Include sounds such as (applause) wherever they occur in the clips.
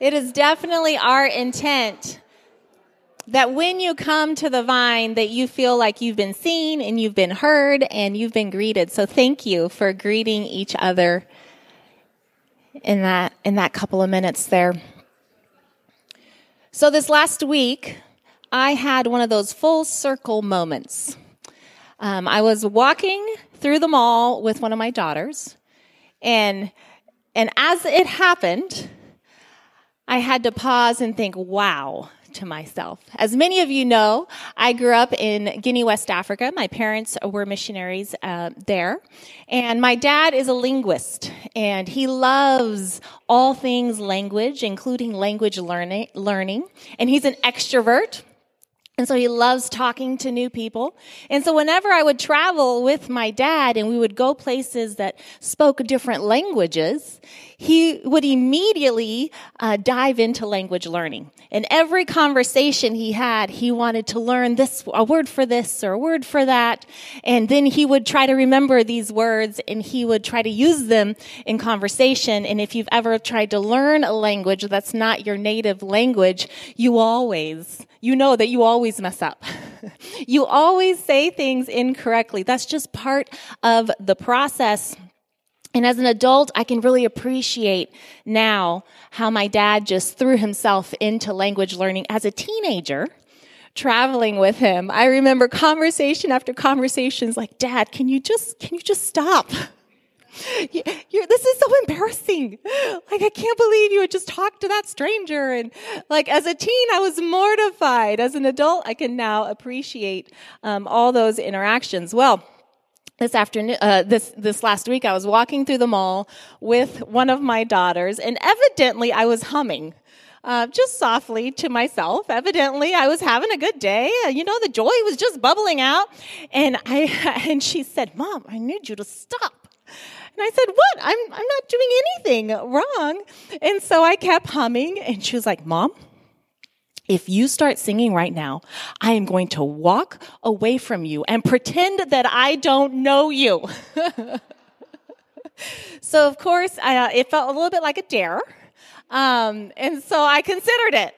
It is definitely our intent that when you come to the vine that you feel like you've been seen and you've been heard and you've been greeted. So thank you for greeting each other in that in that couple of minutes there. So this last week, I had one of those full circle moments. Um, I was walking through the mall with one of my daughters, and and as it happened, I had to pause and think, "Wow, to myself. As many of you know, I grew up in Guinea, West Africa. My parents were missionaries uh, there. And my dad is a linguist, and he loves all things language, including language learning. learning. And he's an extrovert. And so he loves talking to new people. And so whenever I would travel with my dad and we would go places that spoke different languages, he would immediately uh, dive into language learning. In every conversation he had, he wanted to learn this, a word for this or a word for that. And then he would try to remember these words and he would try to use them in conversation. And if you've ever tried to learn a language that's not your native language, you always, you know that you always mess up. (laughs) you always say things incorrectly. That's just part of the process. And as an adult, I can really appreciate now how my dad just threw himself into language learning as a teenager traveling with him. I remember conversation after conversations like, Dad, can you just, can you just stop? (laughs) You're, this is so embarrassing. Like, I can't believe you would just talk to that stranger. And like, as a teen, I was mortified. As an adult, I can now appreciate um, all those interactions. Well, this afternoon, uh, this this last week, I was walking through the mall with one of my daughters, and evidently, I was humming. Uh, just softly to myself. Evidently, I was having a good day. You know, the joy was just bubbling out. And I, (laughs) and she said, Mom, I need you to stop. And I said, What? I'm, I'm not doing anything wrong. And so I kept humming, and she was like, Mom, if you start singing right now, I am going to walk away from you and pretend that I don't know you. (laughs) so, of course, uh, it felt a little bit like a dare. Um, and so I considered it.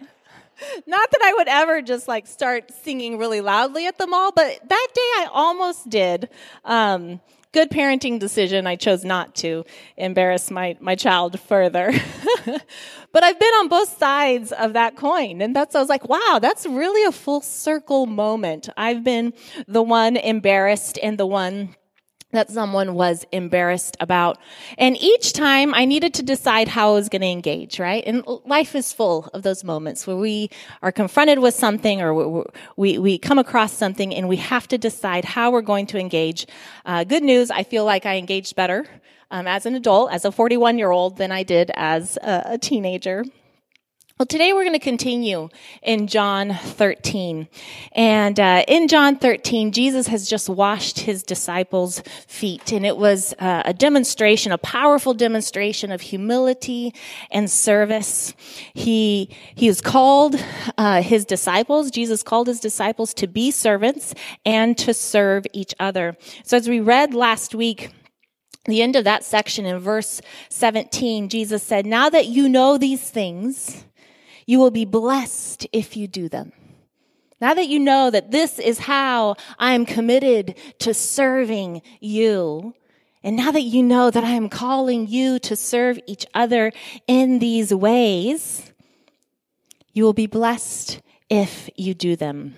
Not that I would ever just like start singing really loudly at the mall, but that day I almost did. Um, good parenting decision. I chose not to embarrass my, my child further. (laughs) but I've been on both sides of that coin. And that's, I was like, wow, that's really a full circle moment. I've been the one embarrassed and the one that someone was embarrassed about. And each time I needed to decide how I was going to engage, right? And life is full of those moments where we are confronted with something or we, we come across something and we have to decide how we're going to engage. Uh, good news, I feel like I engaged better um, as an adult, as a 41 year old, than I did as a, a teenager. Well, today we're going to continue in John 13. And uh, in John 13, Jesus has just washed his disciples' feet. And it was uh, a demonstration, a powerful demonstration of humility and service. He, he has called uh, his disciples, Jesus called his disciples to be servants and to serve each other. So as we read last week, the end of that section in verse 17, Jesus said, Now that you know these things, you will be blessed if you do them. Now that you know that this is how I'm committed to serving you, and now that you know that I am calling you to serve each other in these ways, you will be blessed if you do them.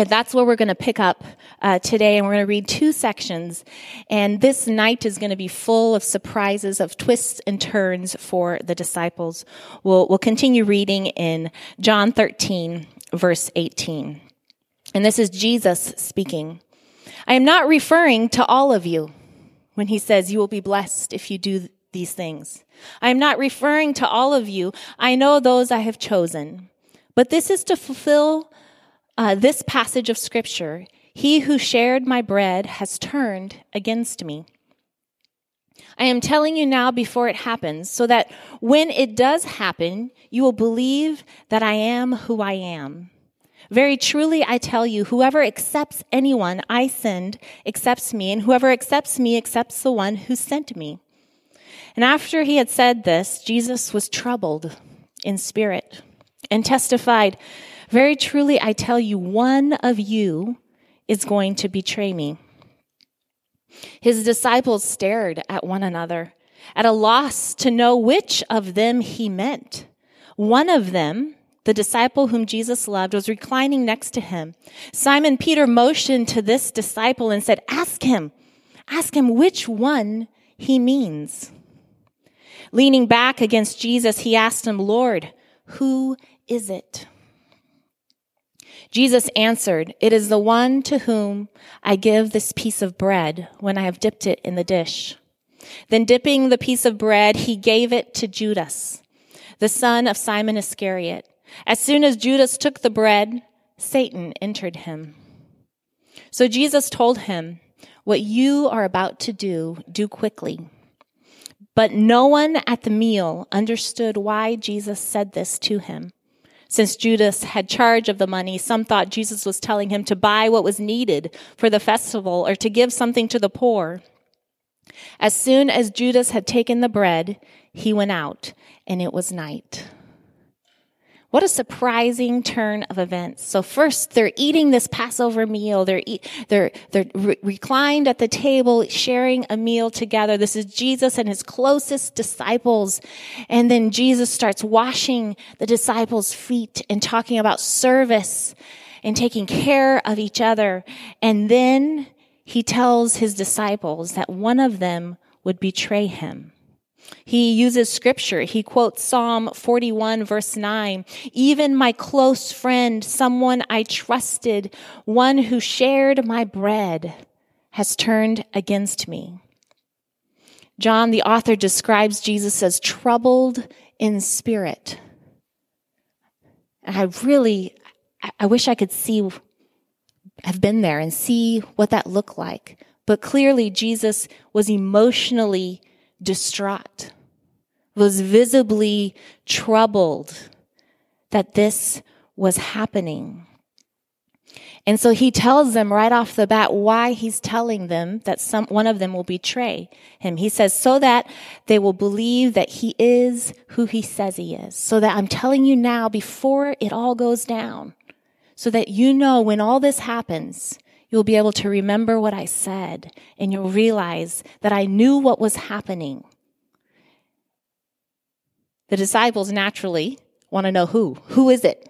And that's where we're going to pick up uh, today, and we're going to read two sections. And this night is going to be full of surprises, of twists and turns for the disciples. We'll, we'll continue reading in John 13, verse 18. And this is Jesus speaking. I am not referring to all of you when he says, You will be blessed if you do these things. I am not referring to all of you. I know those I have chosen. But this is to fulfill uh, this passage of scripture, he who shared my bread has turned against me. I am telling you now before it happens, so that when it does happen, you will believe that I am who I am. Very truly, I tell you, whoever accepts anyone I send accepts me, and whoever accepts me accepts the one who sent me. And after he had said this, Jesus was troubled in spirit and testified, Very truly, I tell you, one of you is going to betray me. His disciples stared at one another, at a loss to know which of them he meant. One of them, the disciple whom Jesus loved, was reclining next to him. Simon Peter motioned to this disciple and said, Ask him, ask him which one he means. Leaning back against Jesus, he asked him, Lord, who is it? Jesus answered, It is the one to whom I give this piece of bread when I have dipped it in the dish. Then dipping the piece of bread, he gave it to Judas, the son of Simon Iscariot. As soon as Judas took the bread, Satan entered him. So Jesus told him, What you are about to do, do quickly. But no one at the meal understood why Jesus said this to him. Since Judas had charge of the money, some thought Jesus was telling him to buy what was needed for the festival or to give something to the poor. As soon as Judas had taken the bread, he went out, and it was night. What a surprising turn of events. So first, they're eating this Passover meal. They're, eat, they're, they're re- reclined at the table, sharing a meal together. This is Jesus and his closest disciples. And then Jesus starts washing the disciples' feet and talking about service and taking care of each other. And then he tells his disciples that one of them would betray him. He uses scripture. He quotes Psalm 41 verse 9. Even my close friend, someone I trusted, one who shared my bread, has turned against me. John, the author, describes Jesus as troubled in spirit. And I really, I wish I could see, have been there and see what that looked like. But clearly, Jesus was emotionally distraught, was visibly troubled that this was happening. And so he tells them right off the bat why he's telling them that some, one of them will betray him. He says, so that they will believe that he is who he says he is. So that I'm telling you now before it all goes down. So that you know when all this happens, You'll be able to remember what I said and you'll realize that I knew what was happening. The disciples naturally want to know who. Who is it?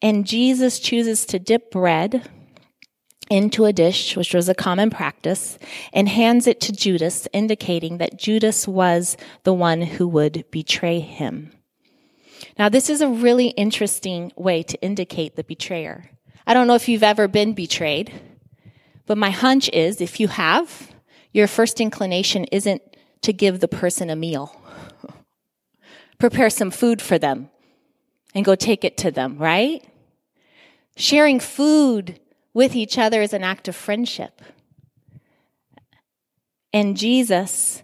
And Jesus chooses to dip bread into a dish, which was a common practice, and hands it to Judas, indicating that Judas was the one who would betray him. Now, this is a really interesting way to indicate the betrayer. I don't know if you've ever been betrayed, but my hunch is if you have, your first inclination isn't to give the person a meal. (laughs) Prepare some food for them and go take it to them, right? Sharing food with each other is an act of friendship. And Jesus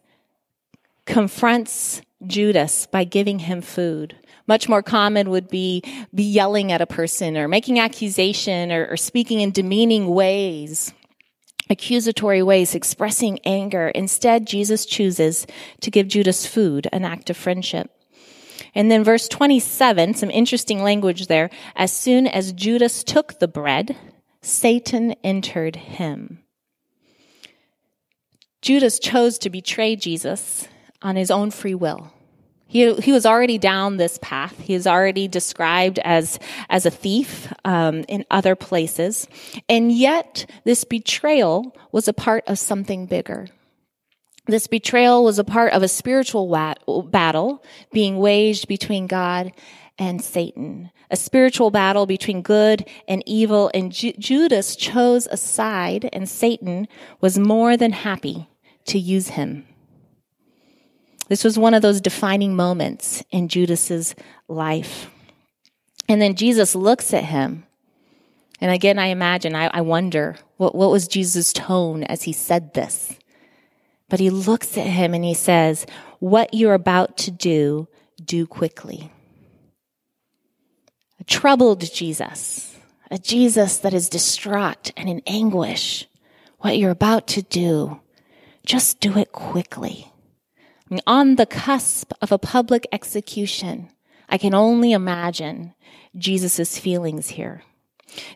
confronts Judas by giving him food. Much more common would be, be yelling at a person or making accusation or, or speaking in demeaning ways, accusatory ways, expressing anger. Instead, Jesus chooses to give Judas food, an act of friendship. And then verse 27, some interesting language there. As soon as Judas took the bread, Satan entered him. Judas chose to betray Jesus on his own free will. He, he was already down this path. He is already described as, as a thief um, in other places. And yet, this betrayal was a part of something bigger. This betrayal was a part of a spiritual wa- battle being waged between God and Satan, a spiritual battle between good and evil. And Ju- Judas chose a side, and Satan was more than happy to use him. This was one of those defining moments in Judas's life. And then Jesus looks at him. And again, I imagine, I, I wonder, what, what was Jesus' tone as he said this? But he looks at him and he says, What you're about to do, do quickly. A troubled Jesus, a Jesus that is distraught and in anguish. What you're about to do, just do it quickly. On the cusp of a public execution. I can only imagine Jesus' feelings here.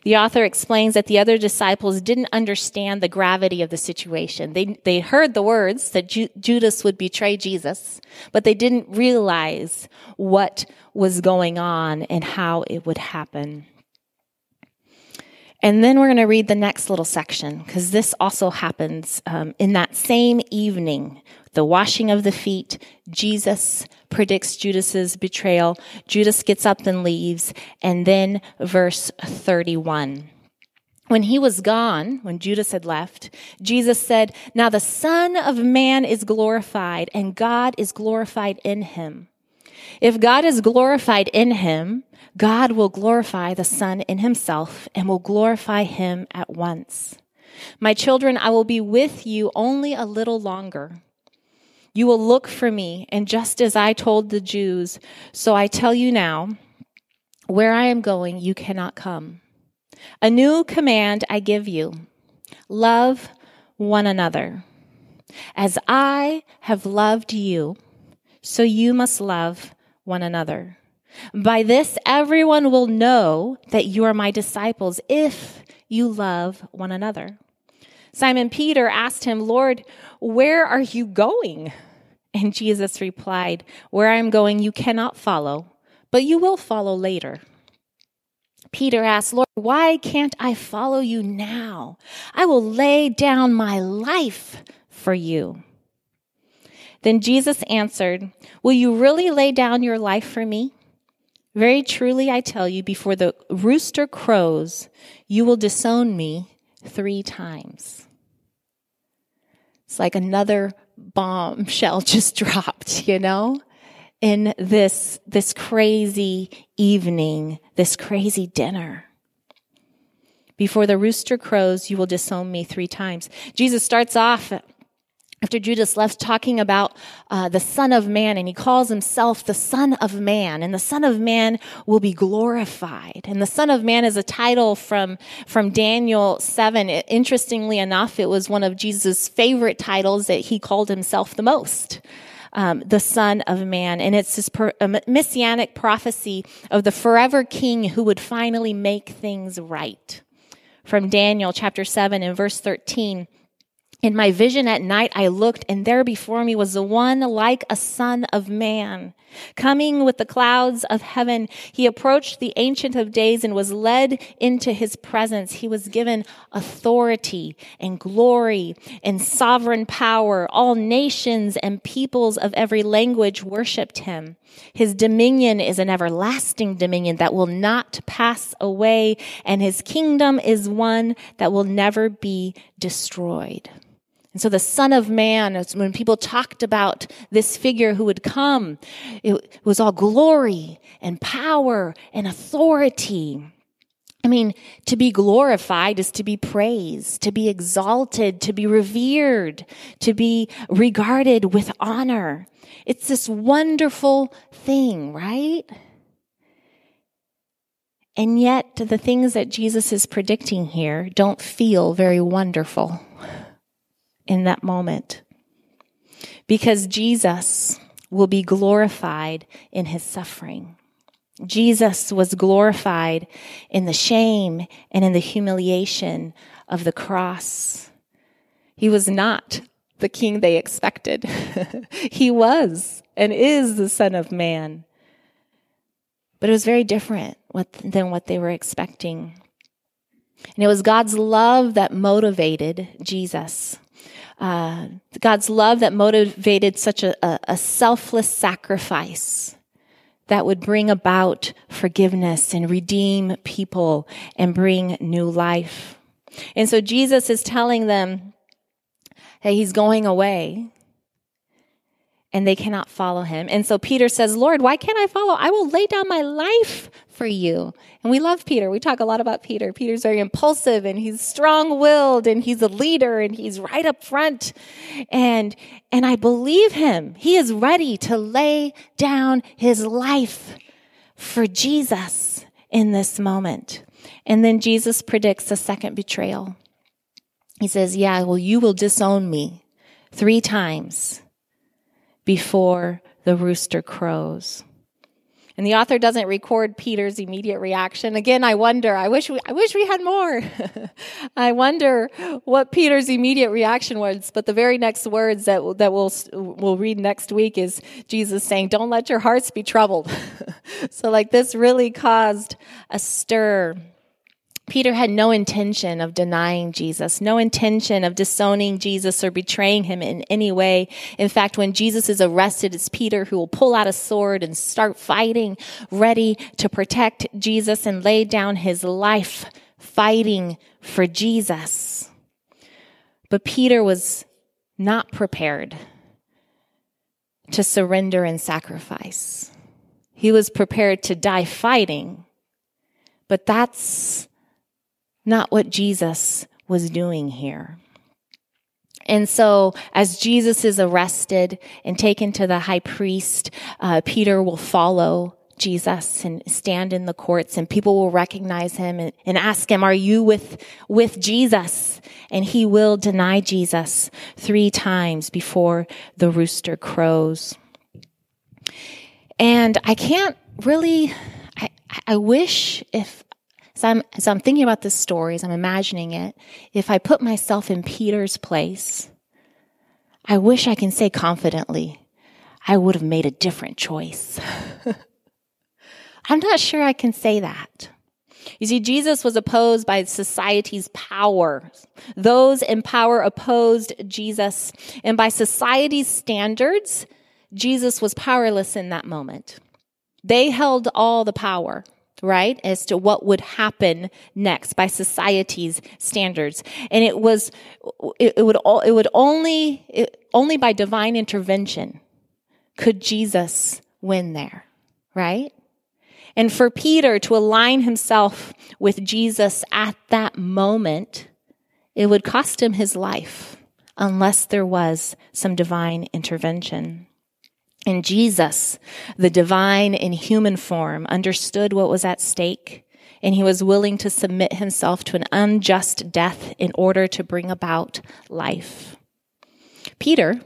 The author explains that the other disciples didn't understand the gravity of the situation. They, they heard the words that Ju- Judas would betray Jesus, but they didn't realize what was going on and how it would happen. And then we're going to read the next little section because this also happens um, in that same evening. The washing of the feet, Jesus predicts Judas's betrayal. Judas gets up and leaves. And then verse 31. When he was gone, when Judas had left, Jesus said, Now the Son of Man is glorified, and God is glorified in him. If God is glorified in him, God will glorify the Son in himself and will glorify him at once. My children, I will be with you only a little longer. You will look for me, and just as I told the Jews, so I tell you now, where I am going, you cannot come. A new command I give you love one another. As I have loved you, so you must love one another. By this, everyone will know that you are my disciples if you love one another. Simon Peter asked him, Lord, where are you going? And Jesus replied, Where I am going, you cannot follow, but you will follow later. Peter asked, Lord, why can't I follow you now? I will lay down my life for you. Then Jesus answered, Will you really lay down your life for me? Very truly, I tell you, before the rooster crows, you will disown me three times. It's like another bombshell (laughs) just dropped, you know, in this, this crazy evening, this crazy dinner. Before the rooster crows, you will disown me three times. Jesus starts off after Judas left talking about uh, the Son of Man, and he calls himself the Son of Man, and the Son of Man will be glorified. And the Son of Man is a title from, from Daniel 7. It, interestingly enough, it was one of Jesus' favorite titles that he called himself the most. Um, the Son of Man. And it's this per, messianic prophecy of the forever king who would finally make things right. From Daniel chapter 7 and verse 13. In my vision at night, I looked, and there before me was the one like a son of man. Coming with the clouds of heaven, he approached the Ancient of Days and was led into his presence. He was given authority and glory and sovereign power. All nations and peoples of every language worshiped him. His dominion is an everlasting dominion that will not pass away, and his kingdom is one that will never be destroyed. And so the Son of Man, when people talked about this figure who would come, it was all glory and power and authority. I mean, to be glorified is to be praised, to be exalted, to be revered, to be regarded with honor. It's this wonderful thing, right? And yet, the things that Jesus is predicting here don't feel very wonderful in that moment. Because Jesus will be glorified in his suffering. Jesus was glorified in the shame and in the humiliation of the cross. He was not the king they expected. (laughs) he was and is the Son of Man. But it was very different than what they were expecting. And it was God's love that motivated Jesus uh, God's love that motivated such a, a, a selfless sacrifice that would bring about forgiveness and redeem people and bring new life. And so Jesus is telling them that he's going away and they cannot follow him. And so Peter says, Lord, why can't I follow? I will lay down my life for you. And we love Peter. We talk a lot about Peter. Peter's very impulsive and he's strong willed and he's a leader and he's right up front. And, and I believe him. He is ready to lay down his life for Jesus in this moment. And then Jesus predicts a second betrayal. He says, yeah, well, you will disown me three times. before the rooster crows. And the author doesn't record Peter's immediate reaction. Again, I wonder, I wish we, I wish we had more. (laughs) I wonder what Peter's immediate reaction was, but the very next words that, that we'll, we'll read next week is Jesus saying, don't let your hearts be troubled. (laughs) so like this really caused a stir Peter had no intention of denying Jesus, no intention of disowning Jesus or betraying him in any way. In fact, when Jesus is arrested, it's Peter who will pull out a sword and start fighting, ready to protect Jesus and lay down his life fighting for Jesus. But Peter was not prepared to surrender and sacrifice. He was prepared to die fighting, but that's not what Jesus was doing here. And so, as Jesus is arrested and taken to the high priest, uh, Peter will follow Jesus and stand in the courts, and people will recognize him and, and ask him, "Are you with with Jesus?" And he will deny Jesus three times before the rooster crows. And I can't really. I, I wish if as I'm, as I'm thinking about this story, as I'm imagining it, if I put myself in Peter's place, I wish I can say confidently, I would have made a different choice. (laughs) I'm not sure I can say that. You see, Jesus was opposed by society's power. Those in power opposed Jesus. And by society's standards, Jesus was powerless in that moment. They held all the power right? As to what would happen next by society's standards. And it was, it, it would, it would only, it, only by divine intervention could Jesus win there, right? And for Peter to align himself with Jesus at that moment, it would cost him his life unless there was some divine intervention. And Jesus, the divine in human form, understood what was at stake, and he was willing to submit himself to an unjust death in order to bring about life. Peter,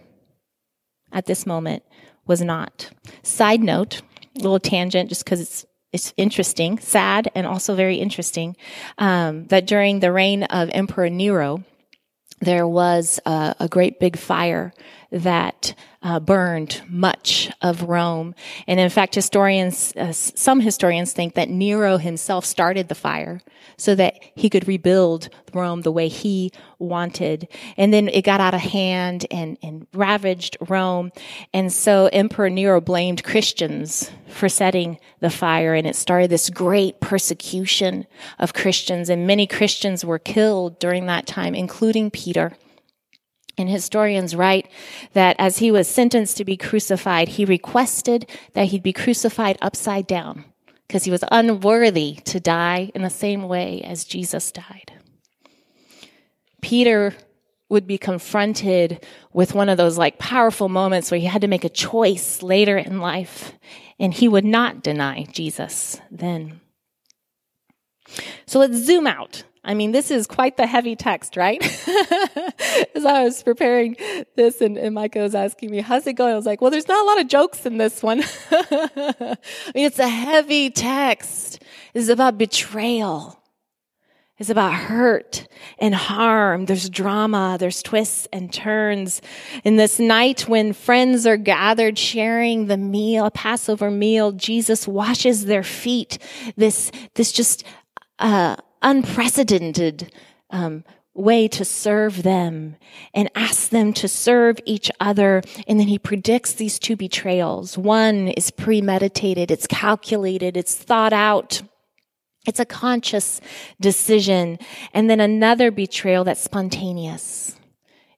at this moment, was not. Side note, little tangent just because it's it's interesting, sad, and also very interesting um, that during the reign of Emperor Nero, there was a, a great big fire that uh, burned much of Rome. And in fact, historians, uh, some historians think that Nero himself started the fire so that he could rebuild Rome the way he wanted. And then it got out of hand and, and ravaged Rome. And so Emperor Nero blamed Christians for setting the fire. And it started this great persecution of Christians. And many Christians were killed during that time, including Peter. And historians write that as he was sentenced to be crucified, he requested that he'd be crucified upside down because he was unworthy to die in the same way as Jesus died. Peter would be confronted with one of those like powerful moments where he had to make a choice later in life, and he would not deny Jesus then. So let's zoom out I mean, this is quite the heavy text, right? (laughs) As I was preparing this and, and Micah was asking me, how's it going? I was like, well, there's not a lot of jokes in this one. (laughs) I mean, it's a heavy text. It's about betrayal. It's about hurt and harm. There's drama. There's twists and turns. In this night when friends are gathered sharing the meal, a Passover meal, Jesus washes their feet. This, this just, uh, unprecedented um, way to serve them and ask them to serve each other. And then he predicts these two betrayals. One is premeditated, it's calculated, it's thought out. It's a conscious decision. And then another betrayal that's spontaneous.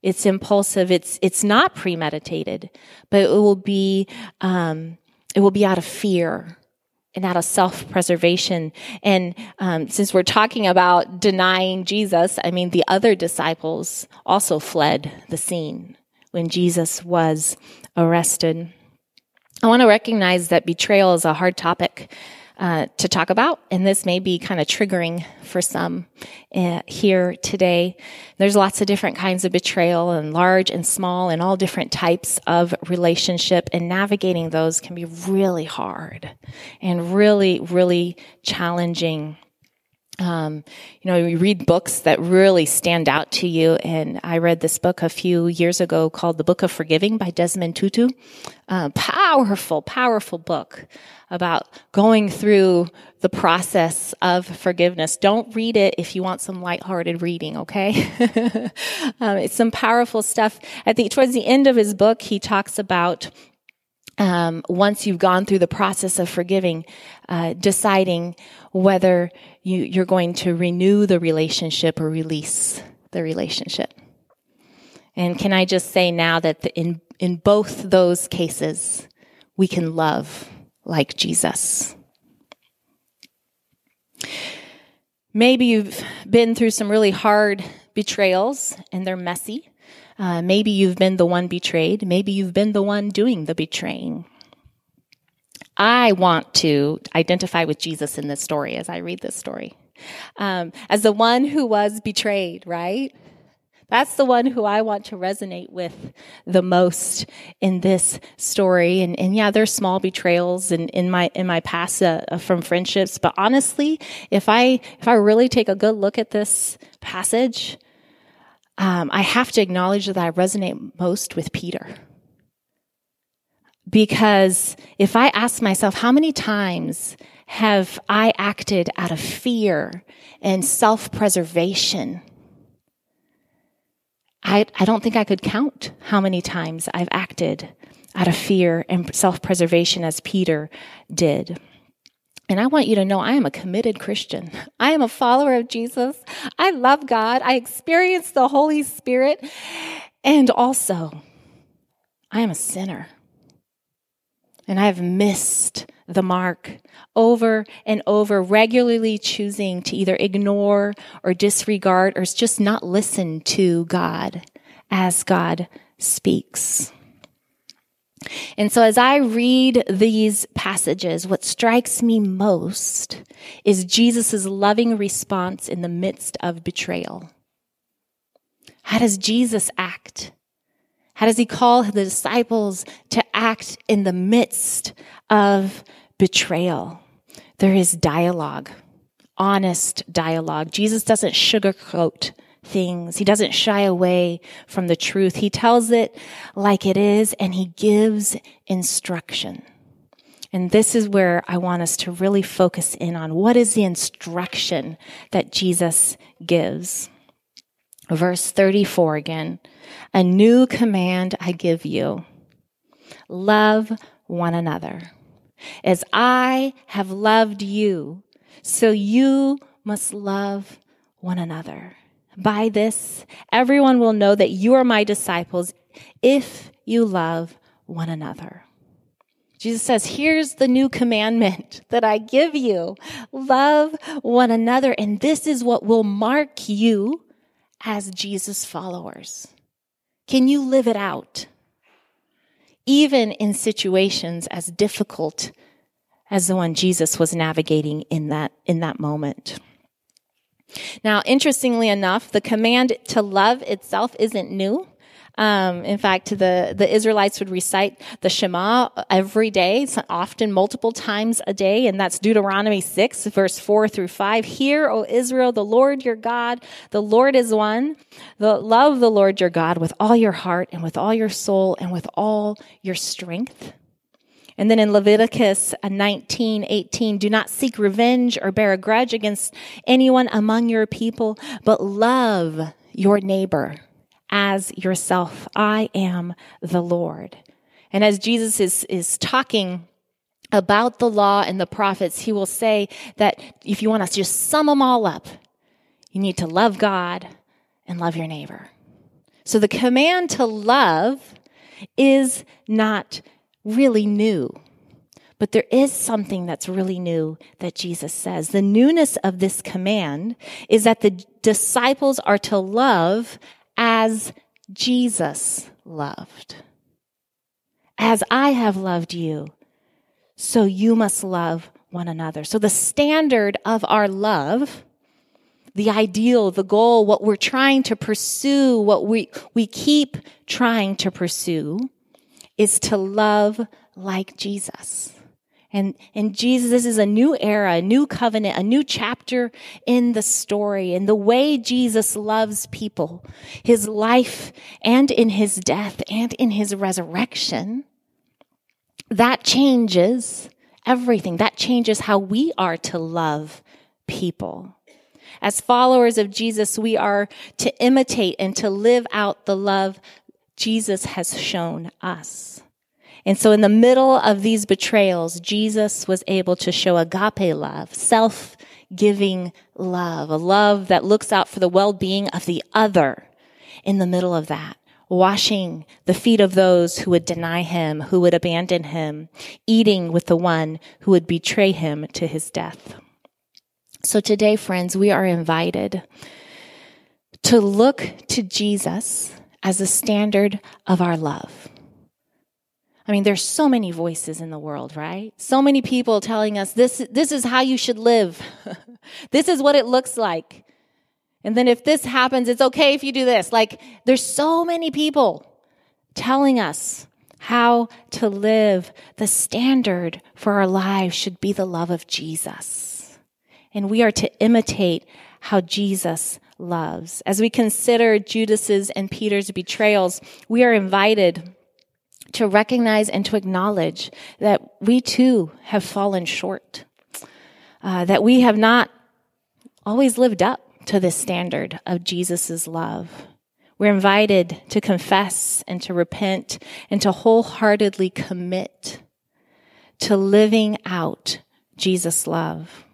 It's impulsive. It's, it's not premeditated, but it will be, um, it will be out of fear and out of self-preservation. And um, since we're talking about denying Jesus, I mean, the other disciples also fled the scene when Jesus was arrested. I want to recognize that betrayal is a hard topic uh, to talk about, and this may be kind of triggering for some uh, here today. There's lots of different kinds of betrayal, and large and small, and all different types of relationship, and navigating those can be really hard and really, really challenging. Um, you know, you read books that really stand out to you. And I read this book a few years ago called The Book of Forgiving by Desmond Tutu. Uh, powerful, powerful book about going through the process of forgiveness. Don't read it if you want some lighthearted reading, okay? (laughs) um, it's some powerful stuff. At the, towards the end of his book, he talks about um, once you've gone through the process of forgiving, uh, deciding whether you, you're going to renew the relationship or release the relationship. And can I just say now that the, in in both those cases, we can love like Jesus. Maybe you've been through some really hard betrayals and they're messy. Uh, maybe you've been the one betrayed. Maybe you've been the one doing the betraying. I want to identify with Jesus in this story as I read this story. Um, as the one who was betrayed, right? That's the one who I want to resonate with the most in this story. And, and yeah, there's small betrayals in, in my in my past uh, from friendships. But honestly, if I if I really take a good look at this passage, um, I have to acknowledge that I resonate most with Peter. Because if I ask myself, how many times have I acted out of fear and self preservation? I, I don't think I could count how many times I've acted out of fear and self preservation as Peter did. And I want you to know I am a committed Christian. I am a follower of Jesus. I love God. I experience the Holy Spirit. And also, I am a sinner. And I have missed the mark over and over, regularly choosing to either ignore or disregard or just not listen to God as God speaks. And so as I read these passages, what strikes me most is Jesus' loving response in the midst of betrayal. How does Jesus act? How does he call the disciples to act in the midst of betrayal? There is dialogue, honest dialogue. Jesus doesn't sugarcoat things. He doesn't shy away from the truth. He tells it like it is and he gives instruction. And this is where I want us to really focus in on what is the instruction that Jesus gives. Verse 34 again. A new command I give you. Love one another. As I have loved you, so you must love one another. By this, everyone will know that you are my disciples if you love one another. Jesus says, Here's the new commandment (laughs) that I give you love one another. And this is what will mark you as Jesus followers. Can you live it out? Even in situations as difficult as the one Jesus was navigating in that, in that moment. Now, interestingly enough, the command to love itself isn't new. Um, in fact, the, the Israelites would recite the Shema every day, often multiple times a day, and that's Deuteronomy 6, verse 4 through 5. Hear, O Israel, the Lord your God, the Lord is one. The, love the Lord your God with all your heart and with all your soul and with all your strength. And then in Leviticus uh, 19, 18, do not seek revenge or bear a grudge against anyone among your people, but love your neighbor as yourself. I am the Lord. And as Jesus is, is talking about the law and the prophets, he will say that if you want us to just sum them all up, you need to love God and love your neighbor. So the command to love is not really new. But there is something that's really new that Jesus says. The newness of this command is that the disciples are to love as Jesus loved. As I have loved you, so you must love one another. So the standard of our love, the ideal, the goal, what we're trying to pursue, what we, we keep trying to pursue is to love like Jesus. And, and Jesus, this is a new era, a new covenant, a new chapter in the story. And the way Jesus loves people, his life and in his death and in his resurrection, that changes everything. That changes how we are to love people. As followers of Jesus, we are to imitate and to live out the love Jesus has shown us. And so in the middle of these betrayals, Jesus was able to show agape love, self-giving love, a love that looks out for the well-being of the other in the middle of that. Washing the feet of those who would deny him, who would abandon him, eating with the one who would betray him to his death. So today, friends, we are invited to look to Jesus as a standard of our love. I mean, there's so many voices in the world, right? So many people telling us this, this is how you should live. (laughs) this is what it looks like. And then if this happens, it's okay if you do this. Like, there's so many people telling us how to live. The standard for our lives should be the love of Jesus. And we are to imitate how Jesus loves. As we consider Judas's and Peter's betrayals, we are invited to recognize and to acknowledge that we too have fallen short, uh, that we have not always lived up to the standard of Jesus' love. We're invited to confess and to repent and to wholeheartedly commit to living out Jesus' love.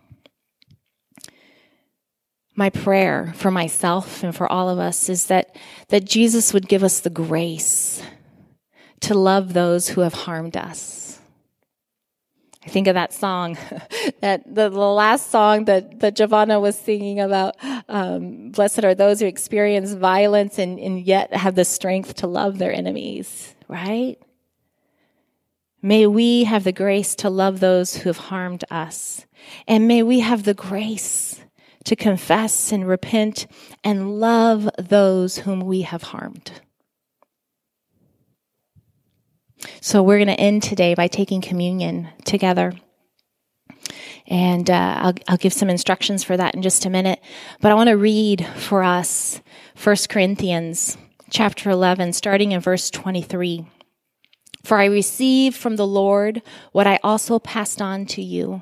My prayer for myself and for all of us is that, that Jesus would give us the grace to love those who have harmed us. I think of that song, (laughs) that the, the, last song that, that Giovanna was singing about, um, blessed are those who experience violence and, and yet have the strength to love their enemies, right? May we have the grace to love those who have harmed us. And may we have the grace to confess and repent and love those whom we have harmed. So we're going to end today by taking communion together. And uh, I'll, I'll give some instructions for that in just a minute. But I want to read for us 1 Corinthians chapter 11, starting in verse 23. For I received from the Lord what I also passed on to you.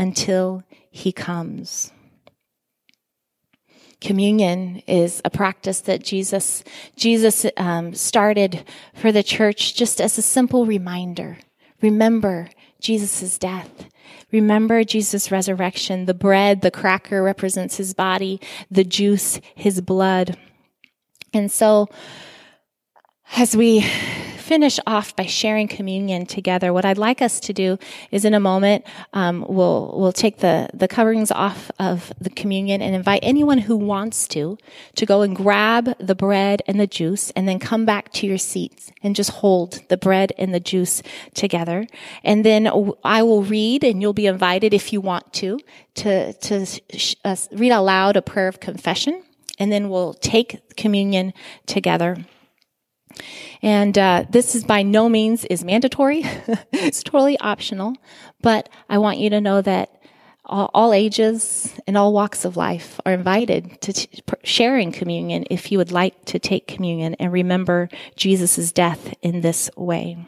until he comes. Communion is a practice that Jesus Jesus um, started for the church just as a simple reminder. Remember Jesus' death. Remember Jesus' resurrection. The bread, the cracker represents his body, the juice, his blood. And so, as we finish off by sharing communion together, what I'd like us to do is in a moment, um, we'll, we'll take the, the coverings off of the communion and invite anyone who wants to, to go and grab the bread and the juice and then come back to your seats and just hold the bread and the juice together. And then I will read and you'll be invited if you want to, to, to uh, read aloud a prayer of confession and then we'll take communion together. And uh, this is by no means is mandatory. (laughs) it's totally optional, but I want you to know that all, all ages and all walks of life are invited to t- sharing communion if you would like to take communion and remember Jesus' death in this way.